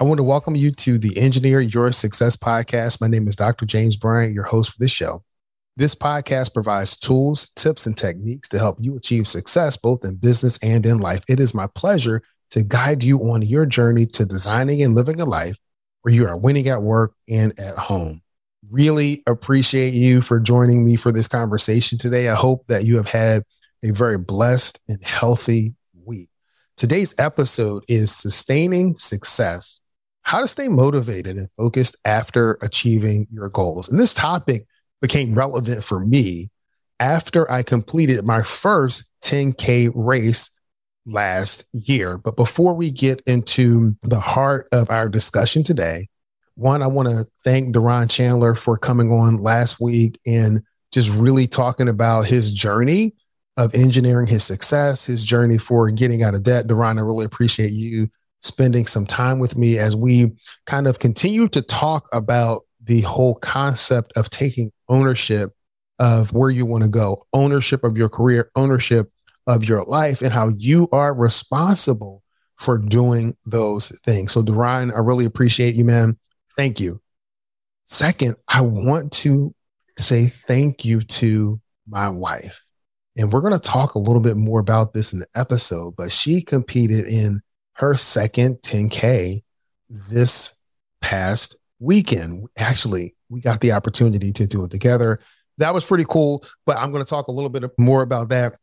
I want to welcome you to the Engineer Your Success podcast. My name is Dr. James Bryant, your host for this show. This podcast provides tools, tips, and techniques to help you achieve success both in business and in life. It is my pleasure to guide you on your journey to designing and living a life where you are winning at work and at home. Really appreciate you for joining me for this conversation today. I hope that you have had a very blessed and healthy week. Today's episode is Sustaining Success How to Stay Motivated and Focused After Achieving Your Goals. And this topic became relevant for me after I completed my first 10K race last year. But before we get into the heart of our discussion today, one, I want to thank Deron Chandler for coming on last week and just really talking about his journey of engineering his success, his journey for getting out of debt. Deron, I really appreciate you spending some time with me as we kind of continue to talk about the whole concept of taking ownership of where you want to go, ownership of your career, ownership of your life and how you are responsible for doing those things. So, Deron, I really appreciate you, man. Thank you. Second, I want to say thank you to my wife. And we're going to talk a little bit more about this in the episode, but she competed in her second 10K this past weekend. Actually, we got the opportunity to do it together. That was pretty cool, but I'm going to talk a little bit more about that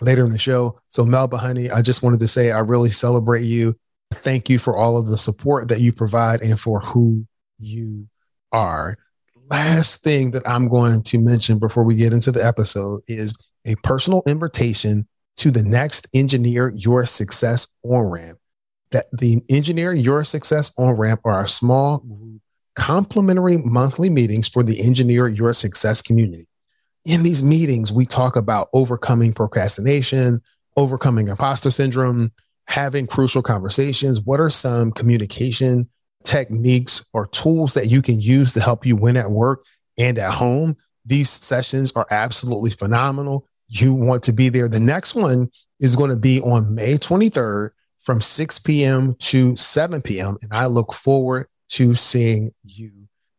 later in the show. So, Melba, honey, I just wanted to say I really celebrate you. Thank you for all of the support that you provide and for who you are. Last thing that I'm going to mention before we get into the episode is a personal invitation to the next Engineer Your Success on ramp. That the Engineer Your Success on ramp are a small group complimentary monthly meetings for the Engineer Your Success community in these meetings, we talk about overcoming procrastination, overcoming imposter syndrome, having crucial conversations. What are some communication techniques or tools that you can use to help you win at work and at home? These sessions are absolutely phenomenal. You want to be there. The next one is going to be on May 23rd from 6 p.m. to 7 p.m. And I look forward to seeing you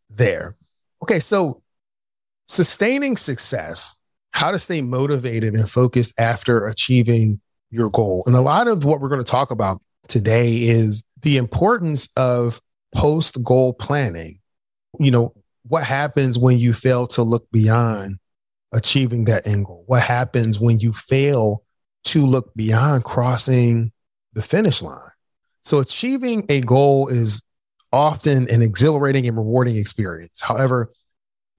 there. Okay, so sustaining success, how to stay motivated and focused after achieving your goal. And a lot of what we're going to talk about today is the importance of post goal planning. You know, what happens when you fail to look beyond achieving that end goal? What happens when you fail to look beyond crossing the finish line? So, achieving a goal is often an exhilarating and rewarding experience. However,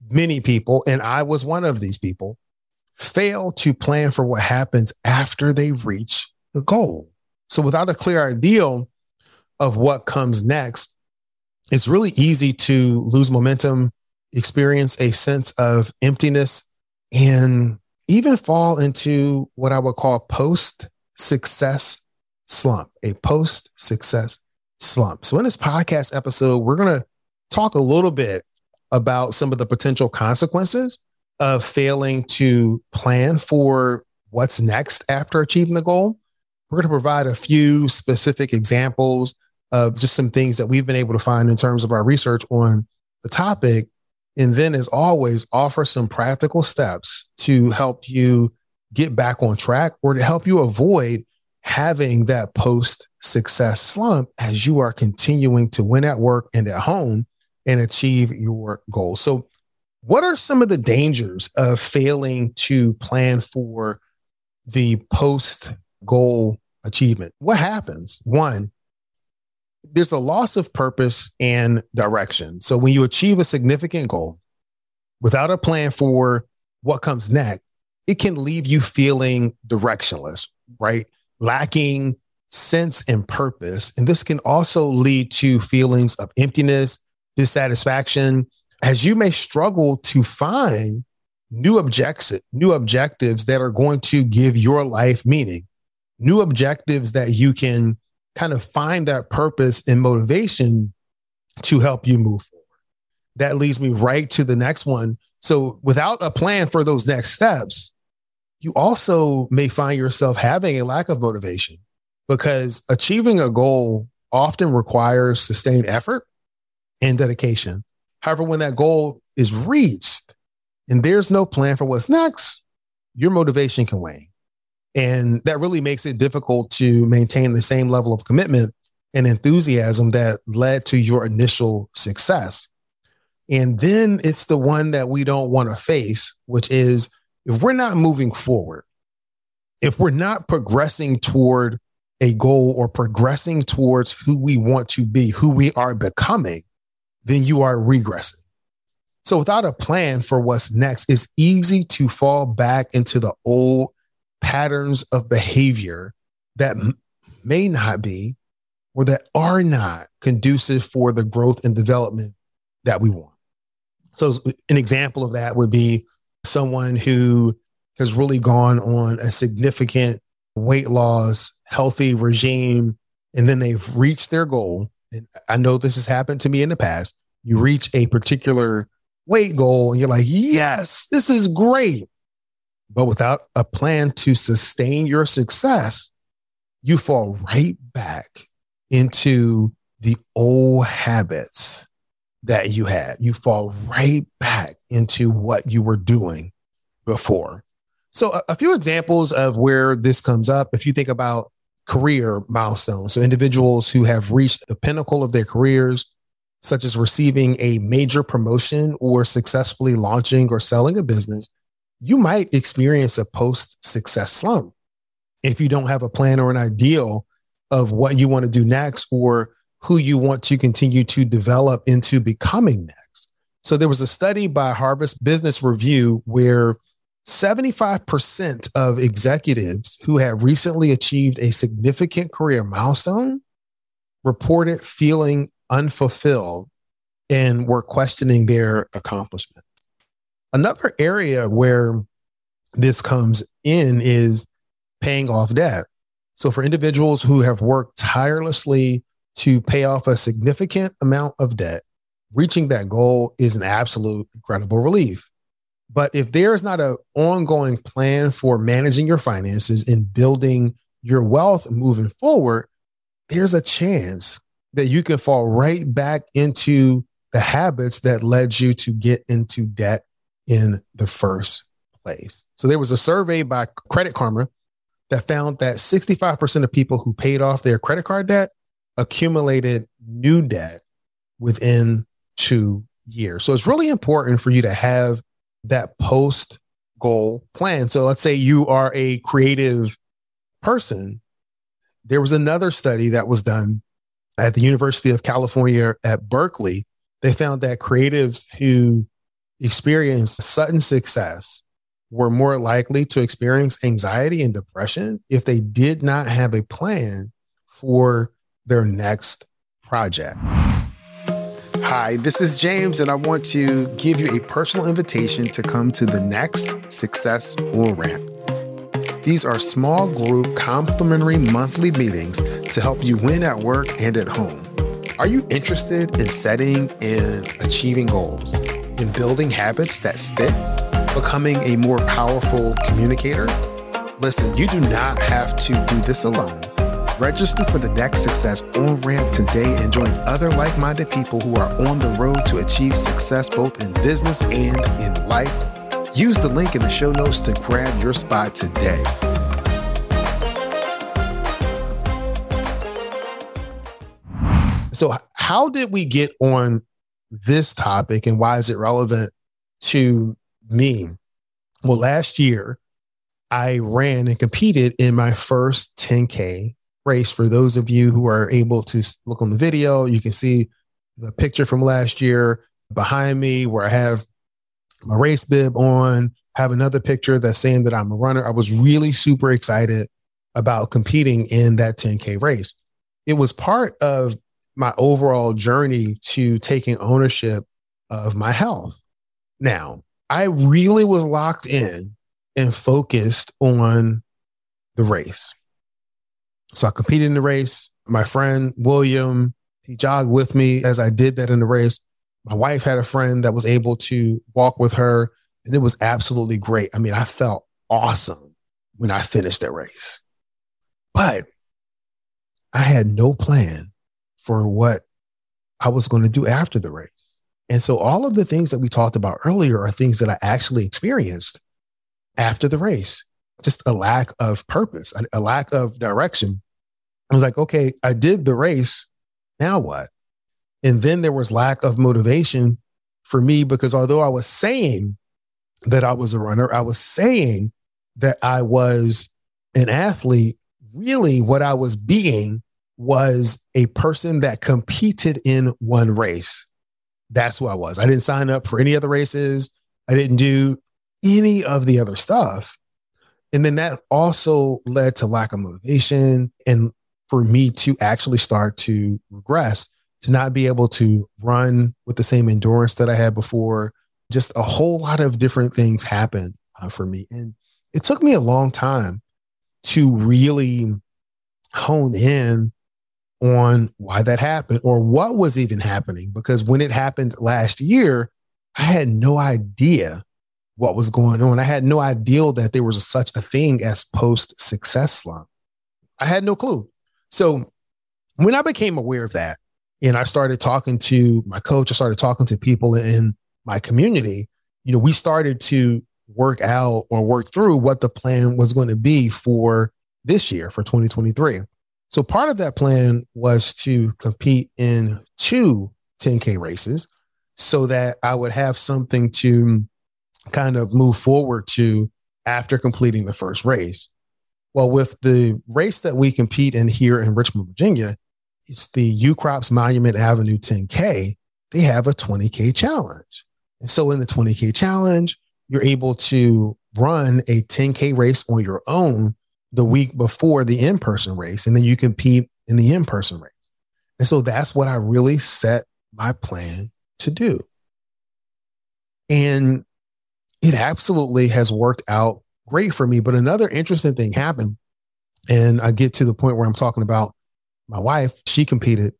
many people, and I was one of these people, fail to plan for what happens after they reach the goal. So without a clear ideal of what comes next, it's really easy to lose momentum, experience a sense of emptiness, and even fall into what I would call post success slump, a post success slump. So, in this podcast episode, we're going to talk a little bit about some of the potential consequences of failing to plan for what's next after achieving the goal. We're going to provide a few specific examples of just some things that we've been able to find in terms of our research on the topic. And then, as always, offer some practical steps to help you get back on track or to help you avoid having that post success slump as you are continuing to win at work and at home and achieve your goals. So, what are some of the dangers of failing to plan for the post goal achievement? What happens? One, there's a loss of purpose and direction. So, when you achieve a significant goal without a plan for what comes next, it can leave you feeling directionless, right? Lacking sense and purpose. And this can also lead to feelings of emptiness, dissatisfaction, as you may struggle to find new objectives, new objectives that are going to give your life meaning, new objectives that you can kind of find that purpose and motivation to help you move forward. That leads me right to the next one. So, without a plan for those next steps, you also may find yourself having a lack of motivation because achieving a goal often requires sustained effort and dedication. However, when that goal is reached and there's no plan for what's next, your motivation can wane. And that really makes it difficult to maintain the same level of commitment and enthusiasm that led to your initial success. And then it's the one that we don't want to face, which is if we're not moving forward, if we're not progressing toward a goal or progressing towards who we want to be, who we are becoming, then you are regressing. So without a plan for what's next, it's easy to fall back into the old patterns of behavior that m- may not be or that are not conducive for the growth and development that we want. So an example of that would be someone who has really gone on a significant weight loss, healthy regime, and then they've reached their goal. And I know this has happened to me in the past. You reach a particular weight goal and you're like, yes, this is great. But without a plan to sustain your success, you fall right back into the old habits that you had. You fall right back into what you were doing before. So, a, a, few examples of where this comes up, if you think about career milestones, so individuals who have reached the pinnacle of their careers, such as receiving a major promotion or successfully launching or selling a business, you might experience a post success slump if you don't have a plan or an ideal of what you want to do next or who you want to continue to develop into becoming next. So there was a study by Harvard Business Review where 75% of executives who had recently achieved a significant career milestone reported feeling unfulfilled and were questioning their accomplishment. Another area where this comes in is paying off debt. So, for individuals who have worked tirelessly to pay off a significant amount of debt, reaching that goal is an absolute incredible relief. But if there is not an ongoing plan for managing your finances and building your wealth moving forward, there's a chance that you can fall right back into the habits that led you to get into debt in the first place. So there was a survey by Credit Karma that found that 65% of people who paid off their credit card debt accumulated new debt within two years. So it's really important for you to have that post goal plan. So let's say you are a creative person. There was another study that was done at the University of California at Berkeley. They found that creatives who experienced sudden success were more likely to experience anxiety and depression if they did not have a plan for their next project. Hi, this is James, and I want to give you a personal invitation to come to the next Success on Ramp. These are small group complimentary monthly meetings to help you win at work and at home. Are you interested in setting and achieving goals, in building habits that stick, becoming a more powerful communicator? Listen, you do not have to do this alone. Register for the next Success on Ramp today and join other like minded people who are on the road to achieve success both in business and in life. Use the link in the show notes to grab your spot today. So, how did we get on this topic and why is it relevant to me? Well, last year, I ran and competed in my first 10K race. For those of you who are able to look on the video, you can see the picture from last year behind me where I have my race bib on, have another picture that's saying that I'm a runner. I was really super excited about competing in that 10K race. It was part of my overall journey to taking ownership of my health. Now, I really was locked in and focused on the race. So I competed in the race. My friend William, he jogged with me as I did that in the race. My wife had a friend that was able to walk with her, and it was absolutely great. I mean, I felt awesome when I finished that race. But I had no plan for what I was going to do after the race. And so all of the things that we talked about earlier are things that I actually experienced after the race. Just a lack of purpose, a, a lack of direction. I was like, okay, I did the race. Now what? And then there was lack of motivation for me because although I was saying that I was a runner, I was saying that I was an athlete. Really, what I was being was a person that competed in one race. That's who I was. I didn't sign up for any other races. I didn't do any of the other stuff. And then that also led to lack of motivation and for me to actually start to regress, to not be able to run with the same endurance that I had before. Just a whole lot of different things happened uh, for me. And it took me a long time to really hone in on why that happened or what was even happening. Because when it happened last year, I had no idea what was going on. I had no idea that there was such a thing as post success slump. I had no clue. So when I became aware of that and I started talking to my coach, I started talking to people in my community, you know, we started to work out or work through what the plan was going to be for this year, for 2023. So part of that plan was to compete in two 10K races so that I would have something to kind of move forward to after completing the first race. Well, with the race that we compete in here in Richmond, Virginia, it's the Ukrop's Monument Avenue 10K. They have a 20K challenge. And so in the 20K challenge, you're able to run a 10K race on your own the week before the in person race, and then you compete in the in person race. And so that's what I really set my plan to do. And it absolutely has worked out great for me. But another interesting thing happened. And I get to the point where I'm talking about my wife. She competed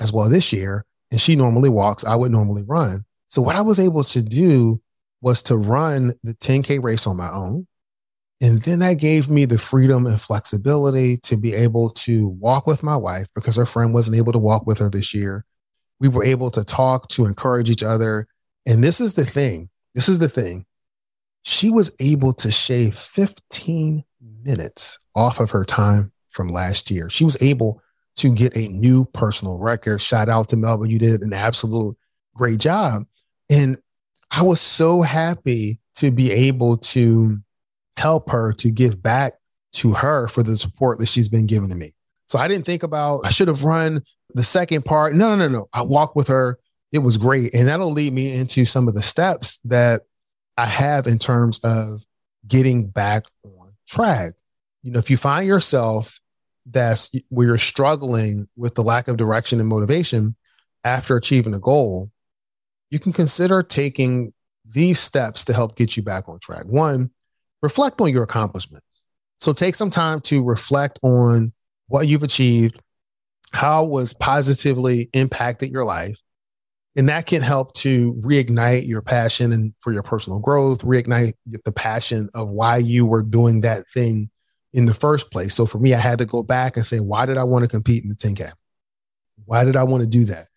as well this year, and she normally walks. I would normally run. So, what I was able to do was to run the 10K race on my own. And then that gave me the freedom and flexibility to be able to walk with my wife because her friend wasn't able to walk with her this year. We were able to talk, to encourage each other. And this is the thing this is the thing. She was able to shave 15 minutes off of her time from last year. She was able to get a new personal record. Shout out to Melba. You did an absolute great job. And I was so happy to be able to help her to give back to her for the support that she's been giving to me. So I didn't think about I should have run the second part. No, no, no, no. I walked with her. It was great. And that'll lead me into some of the steps that I have in terms of getting back on track. You know, if you find yourself that's where you're struggling with the lack of direction and motivation after achieving a goal, you can consider taking these steps to help get you back on track. One, reflect on your accomplishments. So take some time to reflect on what you've achieved, how was positively impacted your life. And that can help to reignite your passion and for your personal growth, reignite the passion of why you were doing that thing in the first place. So for me, I had to go back and say, why did I want to compete in the 10K? Why did I want to do that?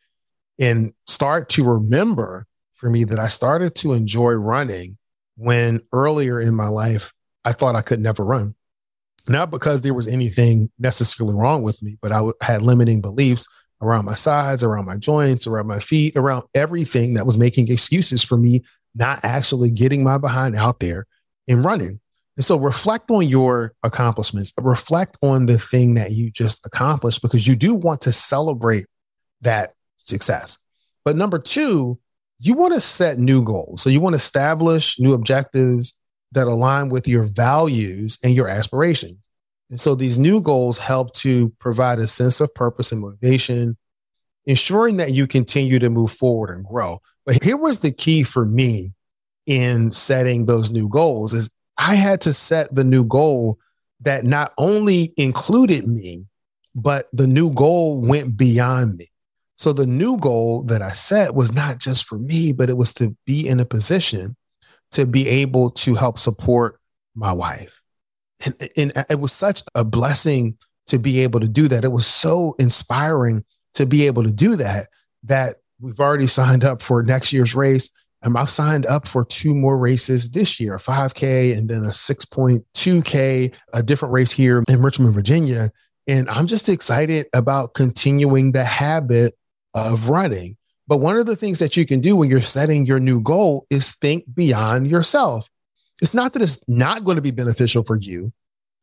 And start to remember for me that I started to enjoy running when earlier in my life, I thought I could never run. Not because there was anything necessarily wrong with me, but I had limiting beliefs around my sides, around my joints, around my feet, around everything that was making excuses for me not actually getting my behind out there and running. And so reflect on your accomplishments, reflect on the thing that you just accomplished because you do want to celebrate that success. But number two, you want to set new goals. So you want to establish new objectives that align with your values and your aspirations. And so these new goals help to provide a sense of purpose and motivation, ensuring that you continue to move forward and grow. But here was the key for me in setting those new goals is I had to set the new goal that not only included me, but the new goal went beyond me. So the new goal that I set was not just for me, but it was to be in a position to be able to help support my wife. And, and it was such a blessing to be able to do that. It was so inspiring to be able to do that, that we've already signed up for next year's race. And I've signed up for two more races this year, a 5K and then a 6.2K, a different race here in Richmond, Virginia. And I'm just excited about continuing the habit of running. But one of the things that you can do when you're setting your new goal is think beyond yourself. It's not that it's not going to be beneficial for you,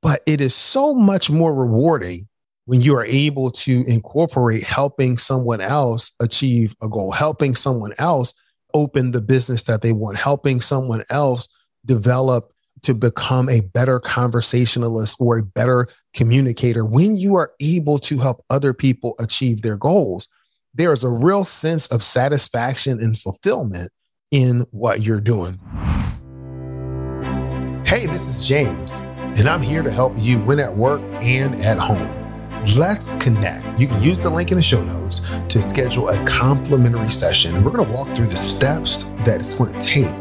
but it is so much more rewarding when you are able to incorporate helping someone else achieve a goal, helping someone else open the business that they want, helping someone else develop to become a better conversationalist or a better communicator. When you are able to help other people achieve their goals, there is a real sense of satisfaction and fulfillment in what you're doing. Hey, this is James, and I'm here to help you win at work and at home. Let's connect. You can use the link in the show notes to schedule a complimentary session. We're going to walk through the steps that it's going to take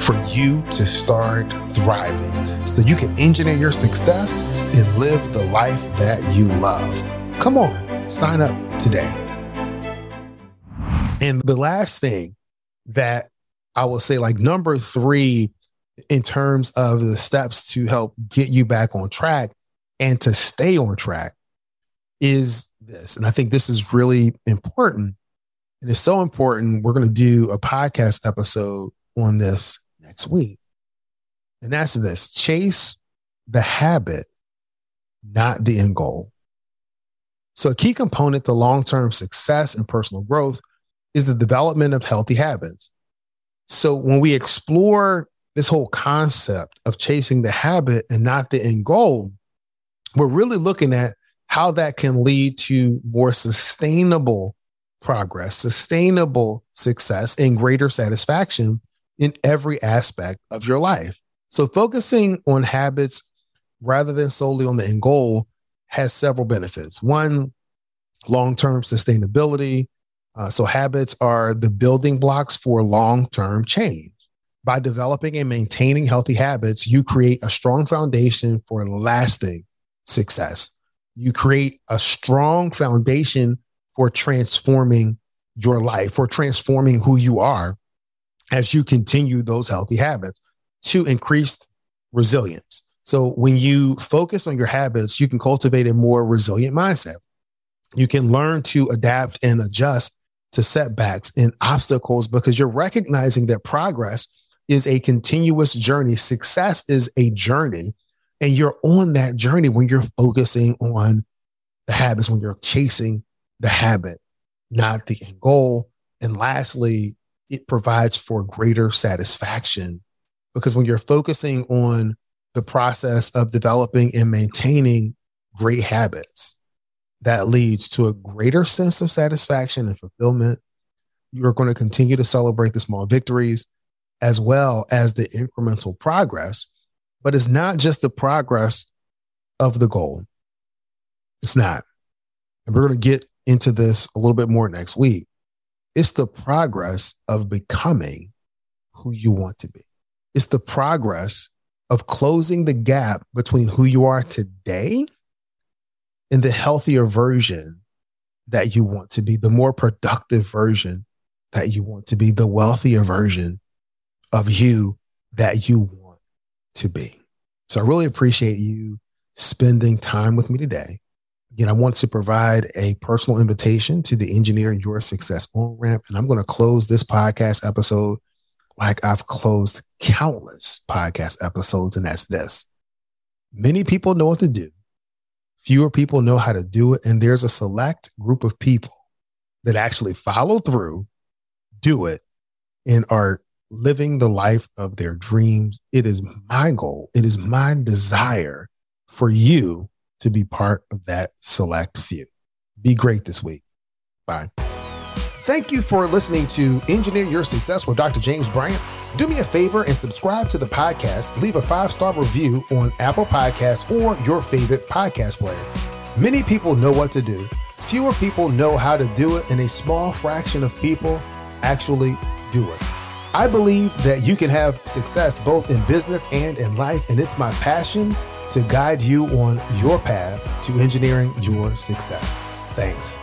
for you to start thriving so you can engineer your success and live the life that you love. Come on, sign up today. And the last thing that I will say, like number three, in terms of the steps to help get you back on track and to stay on track, is this. And I think this is really important. And it's so important. We're going to do a podcast episode on this next week. And that's this chase the habit, not the end goal. So, a key component to long term success and personal growth is the development of healthy habits. So when we explore this whole concept of chasing the habit and not the end goal, we're really looking at how that can lead to more sustainable progress, sustainable success, and greater satisfaction in every aspect of your life. So focusing on habits rather than solely on the end goal has several benefits. One, long term sustainability, uh, so habits are the building blocks for long term change. By developing and maintaining healthy habits, you create a strong foundation for lasting success. You create a strong foundation for transforming your life, for transforming who you are as you continue those healthy habits to increase resilience. So when you focus on your habits, you can cultivate a more resilient mindset. You can learn to adapt and adjust to setbacks and obstacles because you're recognizing that progress is a continuous journey. Success is a journey. And you're on that journey when you're focusing on the habits, when you're chasing the habit, not the end goal. And lastly, it provides for greater satisfaction because when you're focusing on the process of developing and maintaining great habits, that leads to a greater sense of satisfaction and fulfillment. You're going to continue to celebrate the small victories as well as the incremental progress. But it's not just the progress of the goal. It's not. And we're going to get into this a little bit more next week. It's the progress of becoming who you want to be. It's the progress of closing the gap between who you are today and the healthier version that you want to be, the more productive version that you want to be, the wealthier version of you that you want to be. So I really appreciate you spending time with me today. Again, I want to provide a personal invitation to the Engineer Your Success On Ramp. And I'm going to close this podcast episode like I've closed countless podcast episodes, and that's this. Many people know what to do Fewer people know how to do it. And there's a select group of people that actually follow through, do it, and are living the life of their dreams. It is my goal, it is my desire for you to be part of that select few. Be great this week. Bye. Thank you for listening to Engineer Your Success with Dr. James Bryant. Do me a favor and subscribe to the podcast. Leave a five star review on Apple Podcasts or your favorite podcast player. Many people know what to do, fewer people know how to do it, and a small fraction of people actually do it. I believe that you can have success both in business and in life, and it's my passion to guide you on your path to engineering your success. Thanks.